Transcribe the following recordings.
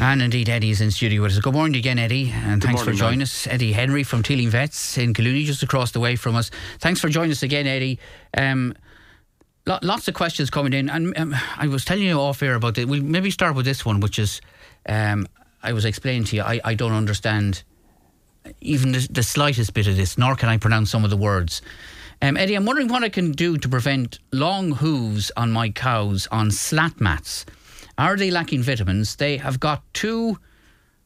And indeed, Eddie is in studio with us. Good morning again, Eddie, and Good thanks morning, for joining Mike. us. Eddie Henry from Teeling Vets in Collooney, just across the way from us. Thanks for joining us again, Eddie. Um, lo- lots of questions coming in, and um, I was telling you off air about it. We'll maybe start with this one, which is um, I was explaining to you, I, I don't understand even the, the slightest bit of this, nor can I pronounce some of the words. Um, Eddie, I'm wondering what I can do to prevent long hooves on my cows on slat mats. Are they lacking vitamins? They have got two,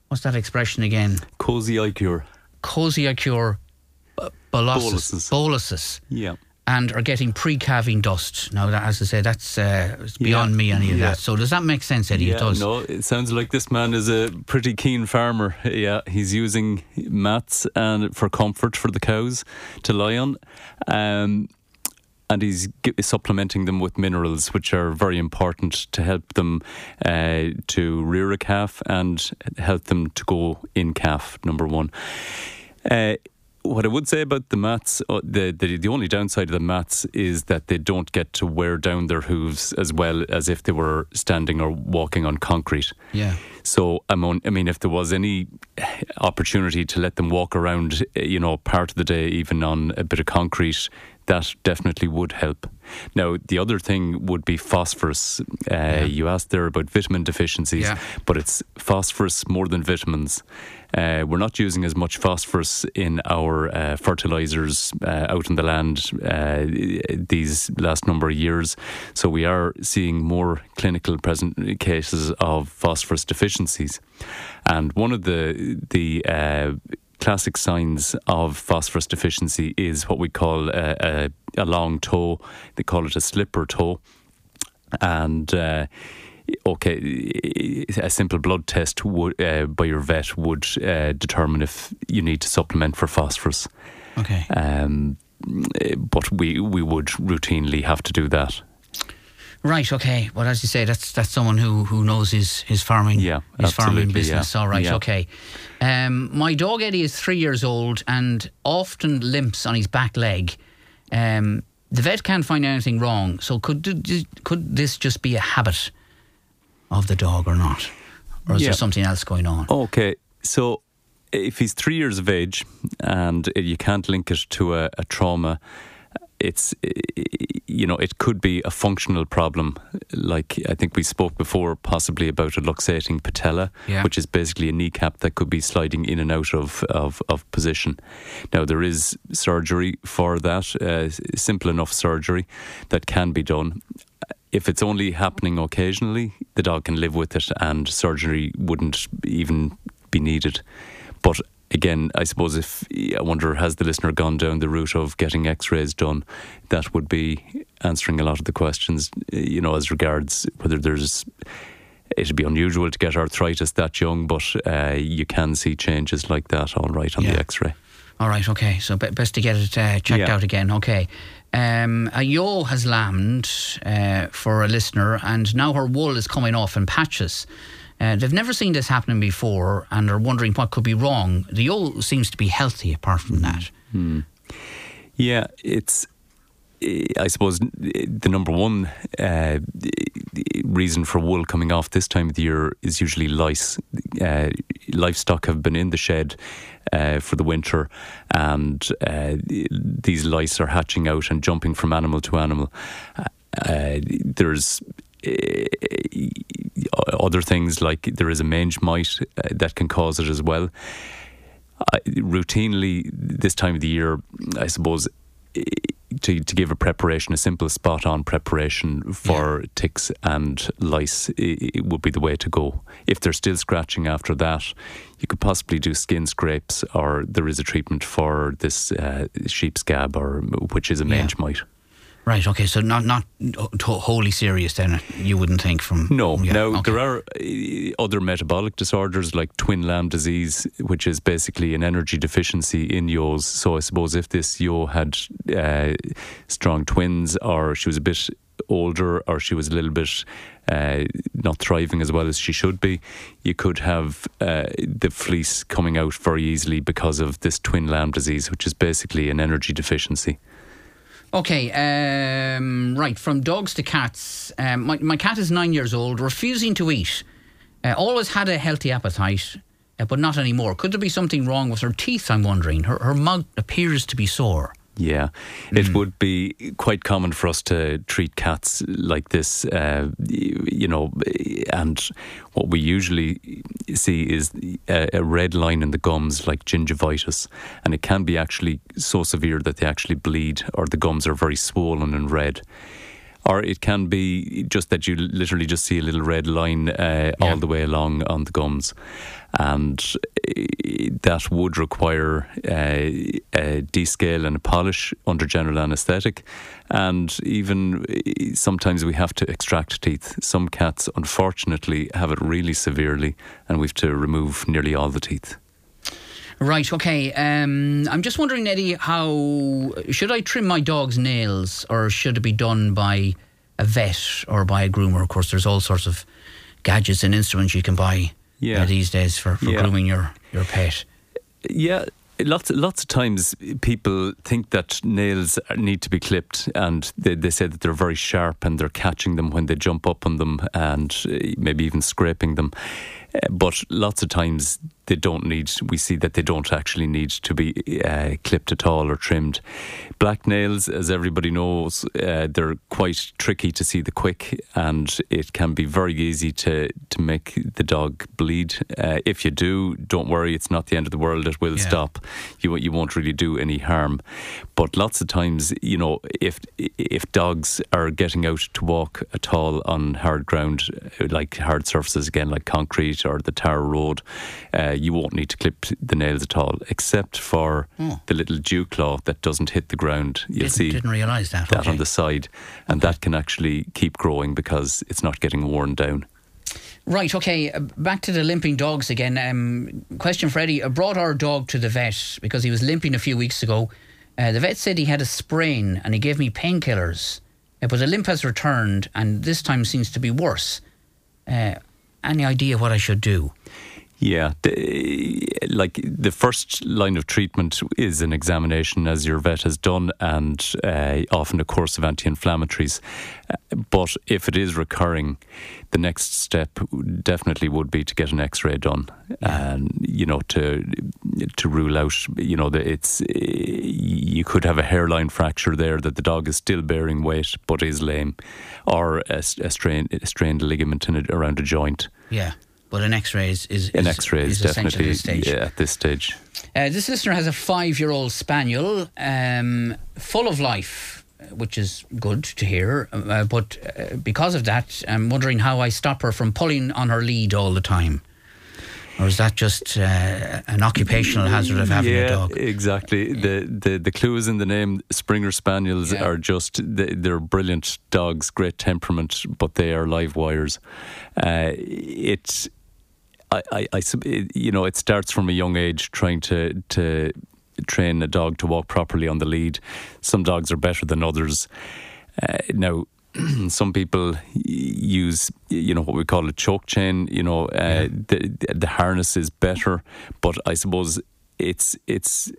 what's that expression again? Cozy Icure. Cosiacure b- boluses, Boluses. boluses, Yeah. and are getting pre-calving dust. Now, that, as I say, that's uh, beyond Yeah. me, any of Yeah. that. So does that make sense, Eddie? yeah, it does. no, it sounds like this man is a pretty keen farmer. Yeah, he's using mats and for comfort for the cows to lie on. Um, and he's gi- supplementing them with minerals, which are very important to help them uh, to rear a calf and help them to go in calf. Number one. Uh, what I would say about the mats, uh, the, the the only downside of the mats is that they don't get to wear down their hooves as well as if they were standing or walking on concrete. Yeah. So I'm on, I mean, if there was any opportunity to let them walk around, you know, part of the day, even on a bit of concrete, that definitely would help. Now, the other thing would be phosphorus. Uh, You asked there about vitamin deficiencies, Yeah. but it's phosphorus more than vitamins. Uh, we're not using as much phosphorus in our uh, fertilizers uh, out in the land uh, these last number of years. So we are seeing more clinical present cases of phosphorus deficiencies. And one of the the uh, classic signs of phosphorus deficiency is what we call a, a, a long toe. They call it a slipper toe and uh, okay, a simple blood test would, uh, by your vet would uh, determine if you need to supplement for phosphorus. Okay. Um, but we we would routinely have to do that. Right. Okay. Well, as you say, that's that's someone who who knows his his farming. Yeah, His farming business. yeah. All right. Yeah. Okay. Um, my dog Eddie is three years old and often limps on his back leg. Um, the vet can't find anything wrong. So could could this just be a habit of the dog or not, or is Yeah. there something else going on? Okay, so if he's three years of age and you can't link it to a, a trauma, it's you know it could be a functional problem. Like I think we spoke before, possibly about a luxating patella, Yeah. which is basically a kneecap that could be sliding in and out of of, of position. Now there is surgery for that, uh, simple enough surgery that can be done. If it's only happening occasionally, the dog can live with it, and surgery wouldn't even be needed. But again, I suppose if I wonder, has the listener gone down the route of getting X-rays done? That would be answering a lot of the questions, you know, as regards whether there's. It'd be unusual to get arthritis that young, but uh, you can see changes like that, all right, on Yeah. the X-ray. All right, okay. So be- best to get it uh, checked Yeah. out again. Okay. Um, a ewe has lambed uh, for a listener, and now her wool is coming off in patches. Uh, they've never seen this happening before and are wondering what could be wrong. The ewe seems to be healthy apart from that. Yeah, it's. I suppose the number one uh, reason for wool coming off this time of the year is usually lice. Uh, livestock have been in the shed uh, for the winter, and uh, these lice are hatching out and jumping from animal to animal. Uh, there's other things like there is a mange mite uh, that can cause it as well. I, routinely this time of the year, I suppose, eh, to to give a preparation, a simple spot on preparation for ticks and lice, it would be the way to go. If they're still scratching after that, you could possibly do skin scrapes, or there is a treatment for this uh, sheep scab, or which is a Yeah. mange mite. Right, okay. So not not wholly serious then, you wouldn't think from. No, Yeah, now okay. there are uh, other metabolic disorders like twin lamb disease, which is basically an energy deficiency in ewes. So I suppose if this ewe had uh, strong twins, or she was a bit older, or she was a little bit uh, not thriving as well as she should be, you could have uh, the fleece coming out very easily because of this twin lamb disease, which is basically an energy deficiency. Okay, um, right. From dogs to cats. Um, my, my cat is nine years old, refusing to eat. Uh, always had a healthy appetite, uh, but not anymore. Could there be something wrong with her teeth? I'm wondering. Her, her mouth appears to be sore. Yeah, it would be quite common for us to treat cats like this, uh, you know, and what we usually see is a, a red line in the gums like gingivitis, and it can be actually so severe that they actually bleed or the gums are very swollen and red. Or it can be just that you literally just see a little red line uh, Yeah. all the way along on the gums. And uh, that would require uh, a descale and a polish under general anaesthetic. And even uh, sometimes we have to extract teeth. Some cats, unfortunately, have it really severely, and we have to remove nearly all the teeth. Right, okay. Um, I'm just wondering, Eddie, how should I trim my dog's nails or should it be done by a vet or by a groomer? Of course, there's all sorts of gadgets and instruments you can buy Yeah. uh, these days for, for Yeah. grooming your, your pet. Yeah, lots lots of times people think that nails need to be clipped, and they, they say that they're very sharp and they're catching them when they jump up on them, and uh, maybe even scraping them. But lots of times they don't need. We see that they don't actually need to be uh, clipped at all or trimmed. Black nails, as everybody knows, uh, they're quite tricky to see the quick, and it can be very easy to to make the dog bleed. Uh, if you do, don't worry, it's not the end of the world. It will Yeah. stop. You you won't really do any harm. But lots of times, you know, if if dogs are getting out to walk at all on hard ground, like hard surfaces again, like concrete or the tar road, uh, you won't need to clip the nails at all, except for Oh. the little dew claw that doesn't hit the ground. You'll Didn't, see didn't realise that. that okay. on the side, and that can actually keep growing because it's not getting worn down. Right, okay. uh, Back to the limping dogs again. Um, question, Freddie. I brought our dog to the vet because he was limping a few weeks ago. Uh, the vet said he had a sprain and he gave me painkillers, uh, but the limp has returned and this time seems to be worse. Uh, any idea what I should do? Yeah, the, like the first line of treatment is an examination, as your vet has done, and uh, often a course of anti-inflammatories. Uh, But if it is recurring, the next step definitely would be to get an X-ray done, and you know to to rule out, you know, that it's you could have a hairline fracture there that the dog is still bearing weight but is lame, or a, a strained a strained ligament in it around a joint. Yeah, but an X-ray is, is, An X-ray is, essential definitely at this stage. yeah, at this stage. Uh, this listener has a five-year-old spaniel, um, full of life, uh, which is good to hear. Uh, but uh, because of that, I'm wondering how I stop her from pulling on her lead all the time. Or is that just uh, an occupational hazard of having yeah, a dog? exactly. The, the the clue is in the name. Springer Spaniels Yeah. are just they- they're brilliant dogs, great temperament, but they are live wires. Uh, it's I, I, I you know it starts from a young age trying to to train a dog to walk properly on the lead. Some dogs are better than others. Uh, now. Some people use, you know, what we call a choke chain. You know, uh, the the harness is better, but I suppose it's it's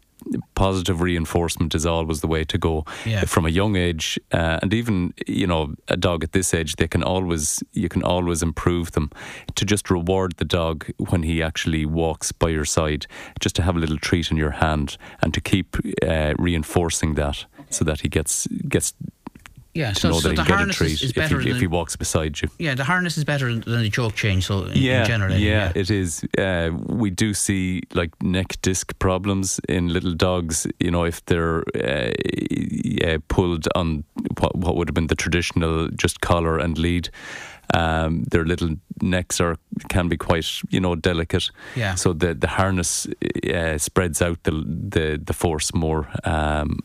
positive reinforcement is always the way to go Yeah. from a young age uh, and even you know a dog at this age they can always you can always improve them to just reward the dog when he actually walks by your side just to have a little treat in your hand and to keep uh, reinforcing that so that he gets gets Yeah, so, know so that the he'll get a harness treat is, is if better he, than if he walks beside you yeah, the harness is better than the choke chain. So in, yeah, in general, yeah, it is. Uh, we do see like neck disc problems in little dogs. You know, if they're uh, yeah, pulled on what, what would have been the traditional just collar and lead. Um, their little necks are can be quite you know delicate. Yeah. So the the harness uh, spreads out the the the force more, um,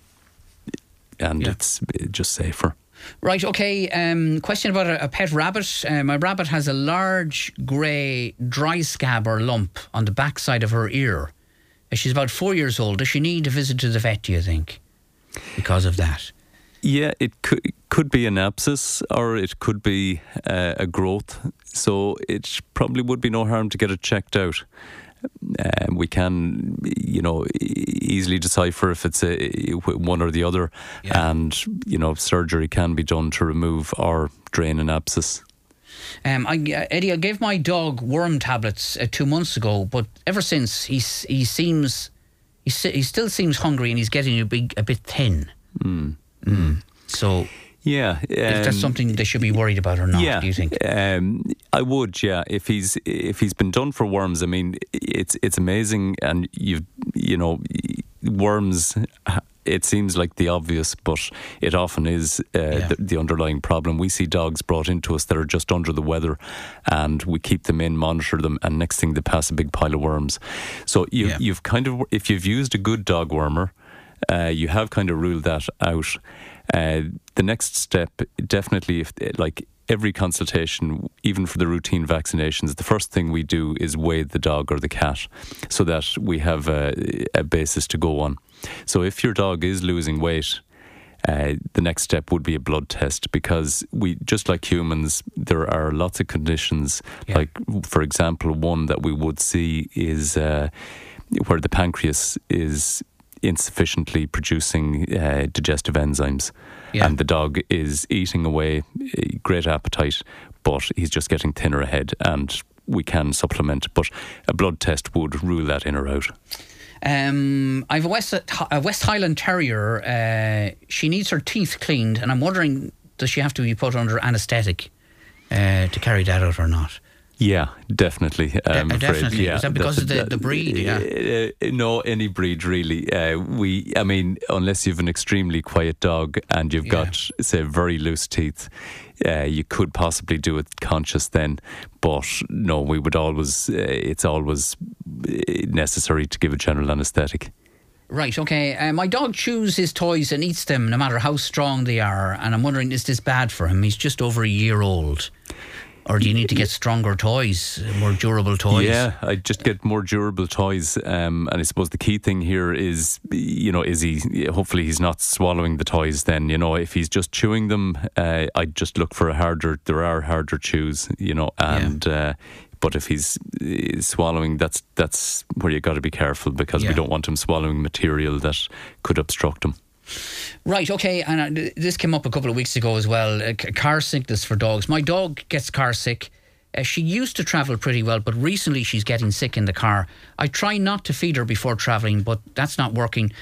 and Yeah. it's just safer. Right, okay. Um, question about a, a pet rabbit. Uh, my rabbit has a large grey dry scab or lump on the backside of her ear. Uh, She's about four years old. Does she need a visit to the vet, do you think? Because of that. Yeah, it could could be an abscess or it could be uh, a growth. So it probably would be no harm to get it checked out. Uh, we can, you know, easily decipher if it's a one or the other, Yeah. and you know, surgery can be done to remove or drain an abscess. Um, I, uh, Eddie, I gave my dog worm tablets uh, two months ago, but ever since he's he seems he, he still seems hungry and he's getting a big a bit thin. Mm. Mm. So yeah, um, is that something they should be worried about or not? Yeah, do you think? Um, I would. Yeah, if he's if he's been done for worms, I mean, it's it's amazing, and you you know, worms. It seems like the obvious, but it often is uh, yeah. the, the, underlying problem. We see dogs brought into us that are just under the weather, and we keep them in, monitor them, and next thing they pass a big pile of worms. So you, yeah. you've kind of, if you've used a good dog wormer, uh, you have kind of ruled that out. Uh, the next step, definitely, if like every consultation, even for the routine vaccinations, the first thing we do is weigh the dog or the cat so that we have a, a basis to go on. So if your dog is losing weight, uh, the next step would be a blood test because we, just like humans, there are lots of conditions. Yeah. Like, for example, one that we would see is uh, where the pancreas is insufficiently producing uh, digestive enzymes. Yeah. And the dog is eating away, great appetite, but he's just getting thinner ahead. And we can supplement, but a blood test would rule that in or out. Um, I have a West, a West Highland Terrier. Uh, she needs her teeth cleaned, and I'm wondering does she have to be put under anaesthetic uh, to carry that out or not? Yeah, definitely. Um, De- definitely. Yeah, Is that because of the, the breed? Yeah. Uh, no, any breed really. Uh, we, I mean, unless you've an extremely quiet dog and you've got, say, very loose teeth, uh, you could possibly do it conscious then. But no, we would always. Uh, it's always necessary to give a general anaesthetic. Right, okay. Uh, my dog chews his toys and eats them no matter how strong they are. And I'm wondering, is this bad for him? He's just over a year old. Or do you need to get stronger toys, more durable toys? Yeah, I just get more durable toys. Um, and I suppose the key thing here is, you know, is he, hopefully he's not swallowing the toys then, you know, if he's just chewing them, uh, I'd just look for a harder, there are harder chews, you know, and, yeah. uh, but if he's, he's, swallowing, that's that's where you got to be careful because yeah. we don't want him swallowing material that could obstruct him. Right, okay, and uh, this came up a couple of weeks ago as well. Uh, car sickness for dogs. My dog gets car sick. Uh, she used to travel pretty well, but recently she's getting sick in the car. I try not to feed her before travelling, but that's not working.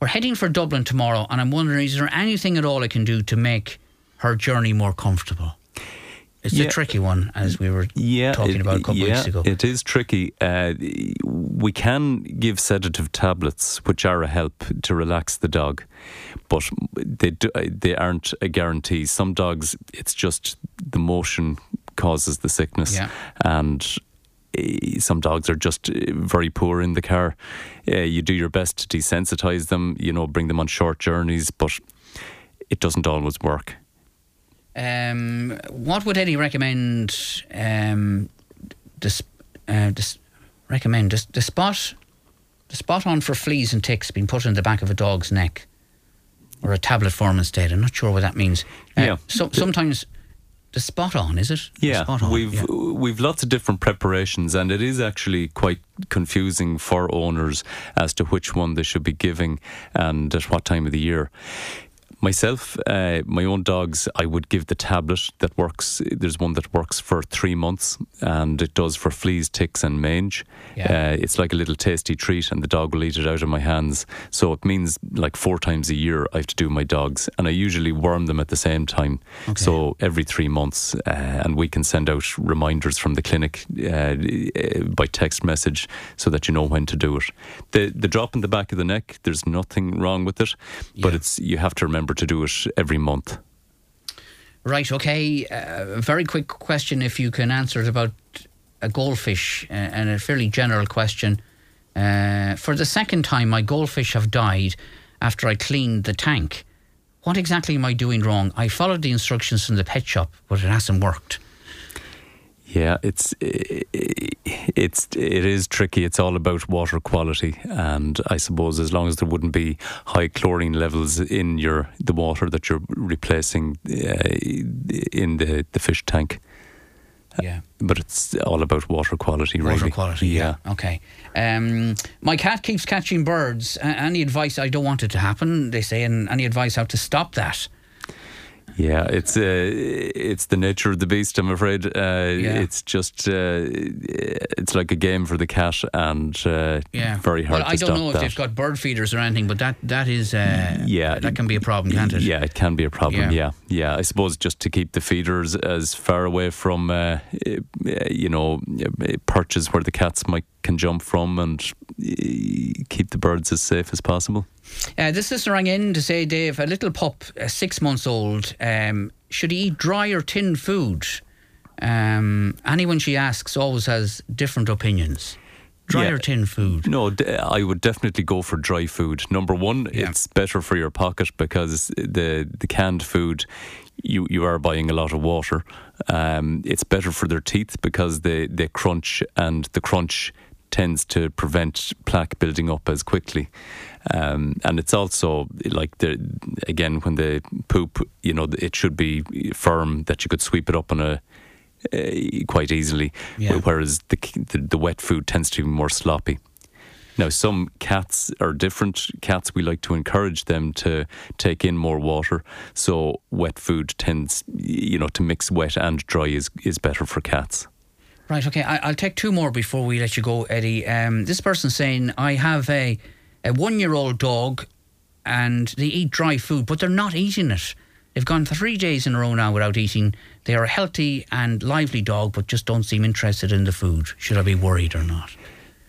We're heading for Dublin tomorrow, and I'm wondering is there anything at all I can do to make her journey more comfortable? It's yeah. a tricky one, as we were yeah, talking about a couple yeah, weeks ago. It is tricky. Uh, we can give sedative tablets, which are a help to relax the dog, but they do, they aren't a guarantee. Some dogs, it's just the motion causes the sickness, yeah. and eh, some dogs are just eh, very poor in the car. Uh, you do your best to desensitize them, you know, bring them on short journeys, but it doesn't always work. Um, what would Eddie recommend? Um, this, uh, this recommend the spot, the spot on for fleas and ticks being put in the back of a dog's neck, or a tablet form instead. I'm not sure what that means. Uh, yeah. So sometimes the spot on, is it? Yeah, we've yeah. we've lots of different preparations, and it is actually quite confusing for owners as to which one they should be giving and at what time of the year. Myself, uh, my own dogs, I would give the tablet that works. There's one that works for three months, and it does for fleas, ticks, and mange. Yeah. Uh, it's like a little tasty treat, and the dog will eat it out of my hands. So it means like four times a year I have to do my dogs, and I usually worm them at the same time. Okay. So every three months, uh, and we can send out reminders from the clinic uh, by text message so that you know when to do it. The the drop in the back of the neck, there's nothing wrong with it, but yeah. it's you have to remember remember to do it every month. Right, okay. Uh, very quick question, if you can answer it about a goldfish uh, and a fairly general question. Uh, for the second time, my goldfish have died after I cleaned the tank. What exactly am I doing wrong? I followed the instructions from the pet shop, but it hasn't worked. Yeah, it's it's it is tricky. It's all about water quality, and I suppose as long as there wouldn't be high chlorine levels in your the water that you're replacing uh, in the the fish tank. Yeah, but it's all about water quality. Water really. quality. Yeah. yeah. Okay. Um, my cat keeps catching birds. Uh, any advice? I don't want it to happen. They say, and any advice how to stop that? Yeah, it's uh, it's the nature of the beast. I'm afraid. Uh, yeah. It's just uh, it's like a game for the cat, and uh, yeah, very hard. Well, I don't know if that. they've got bird feeders or anything, but that that is uh, yeah, that can be a problem, can't it? Yeah, it can be a problem. Yeah, yeah. yeah. I suppose just to keep the feeders as far away from uh, you know perches where the cats might can jump from, and keep the birds as safe as possible. Uh, this listener rang in to say, Dave, a little pup, uh, six months old, um, should he eat dry or tin food? Um, anyone she asks always has different opinions. Dry yeah. or tin food? No, I would definitely go for dry food. Number one, yeah. it's better for your pocket because the the canned food, you you are buying a lot of water. Um, it's better for their teeth because they, they crunch and the crunch tends to prevent plaque building up as quickly. Um, and it's also like the again when they poop, you know, it should be firm that you could sweep it up on a uh, quite easily. Yeah. Whereas the, the, the wet food tends to be more sloppy. Now, some cats are different. Cats, we like to encourage them to take in more water. So, wet food tends, you know, to mix wet and dry is, is better for cats. Right, okay. I, will take two more before we let you go, Eddie. Um, this person's saying, I have a a one year old dog and they eat dry food, but they're not eating it. They've gone three days in a row now without eating. They are a healthy and lively dog, but just don't seem interested in the food. Should I be worried or not?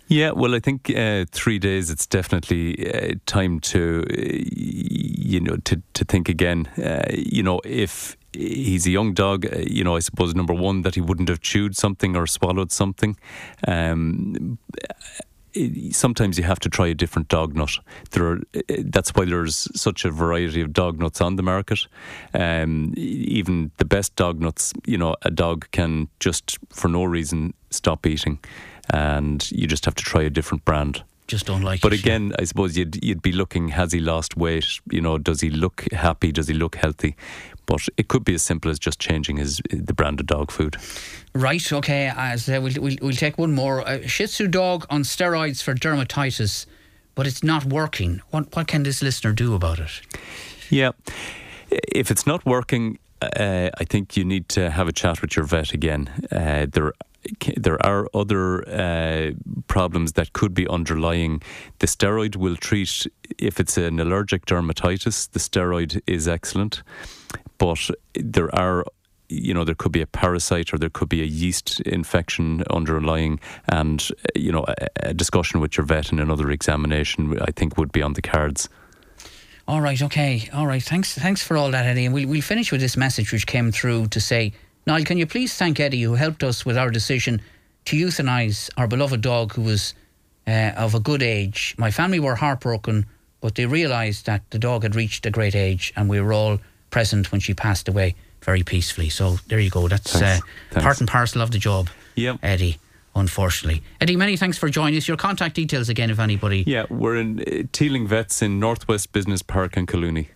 Yeah, well, I think uh, three days. It's definitely uh, time to, uh, you know, to to think again. Uh, you know, if he's a young dog, uh, you know, I suppose number one that he wouldn't have chewed something or swallowed something. Um, sometimes you have to try a different dog nut. There are, that's why there's such a variety of dog nuts on the market. Um, even the best dog nuts, you know, a dog can just for no reason stop eating, and you just have to try a different brand just don't like but it. But again, I suppose you'd you'd be looking: has he lost weight? You know, does he look happy? Does he look healthy? But it could be as simple as just changing his the brand of dog food. Right. Okay. As uh, we'll, we'll, we'll take one more. A Shih Tzu dog on steroids for dermatitis, but it's not working. What what can this listener do about it? Yeah, if it's not working, uh, I think you need to have a chat with your vet again. Uh, there there are other uh, problems that could be underlying. The steroid will treat if it's an allergic dermatitis. The steroid is excellent, but there are you know there could be a parasite or there could be a yeast infection underlying and you know a, a discussion with your vet and another examination I think would be on the cards. All right, okay, all right. Thanks, thanks for all that, Eddie. And we'll we'll finish with this message which came through to say Niall, can you please thank Eddie who helped us with our decision to euthanise our beloved dog who was uh, of a good age? My family were heartbroken, but they realised that the dog had reached a great age and we were all present when she passed away very peacefully. So there you go. That's uh, part and parcel of the job, yep. Eddie unfortunately. Eddie, many thanks for joining us. Your contact details again, if anybody. Yeah, we're in uh, Teeling Vets in Northwest Business Park in Collooney.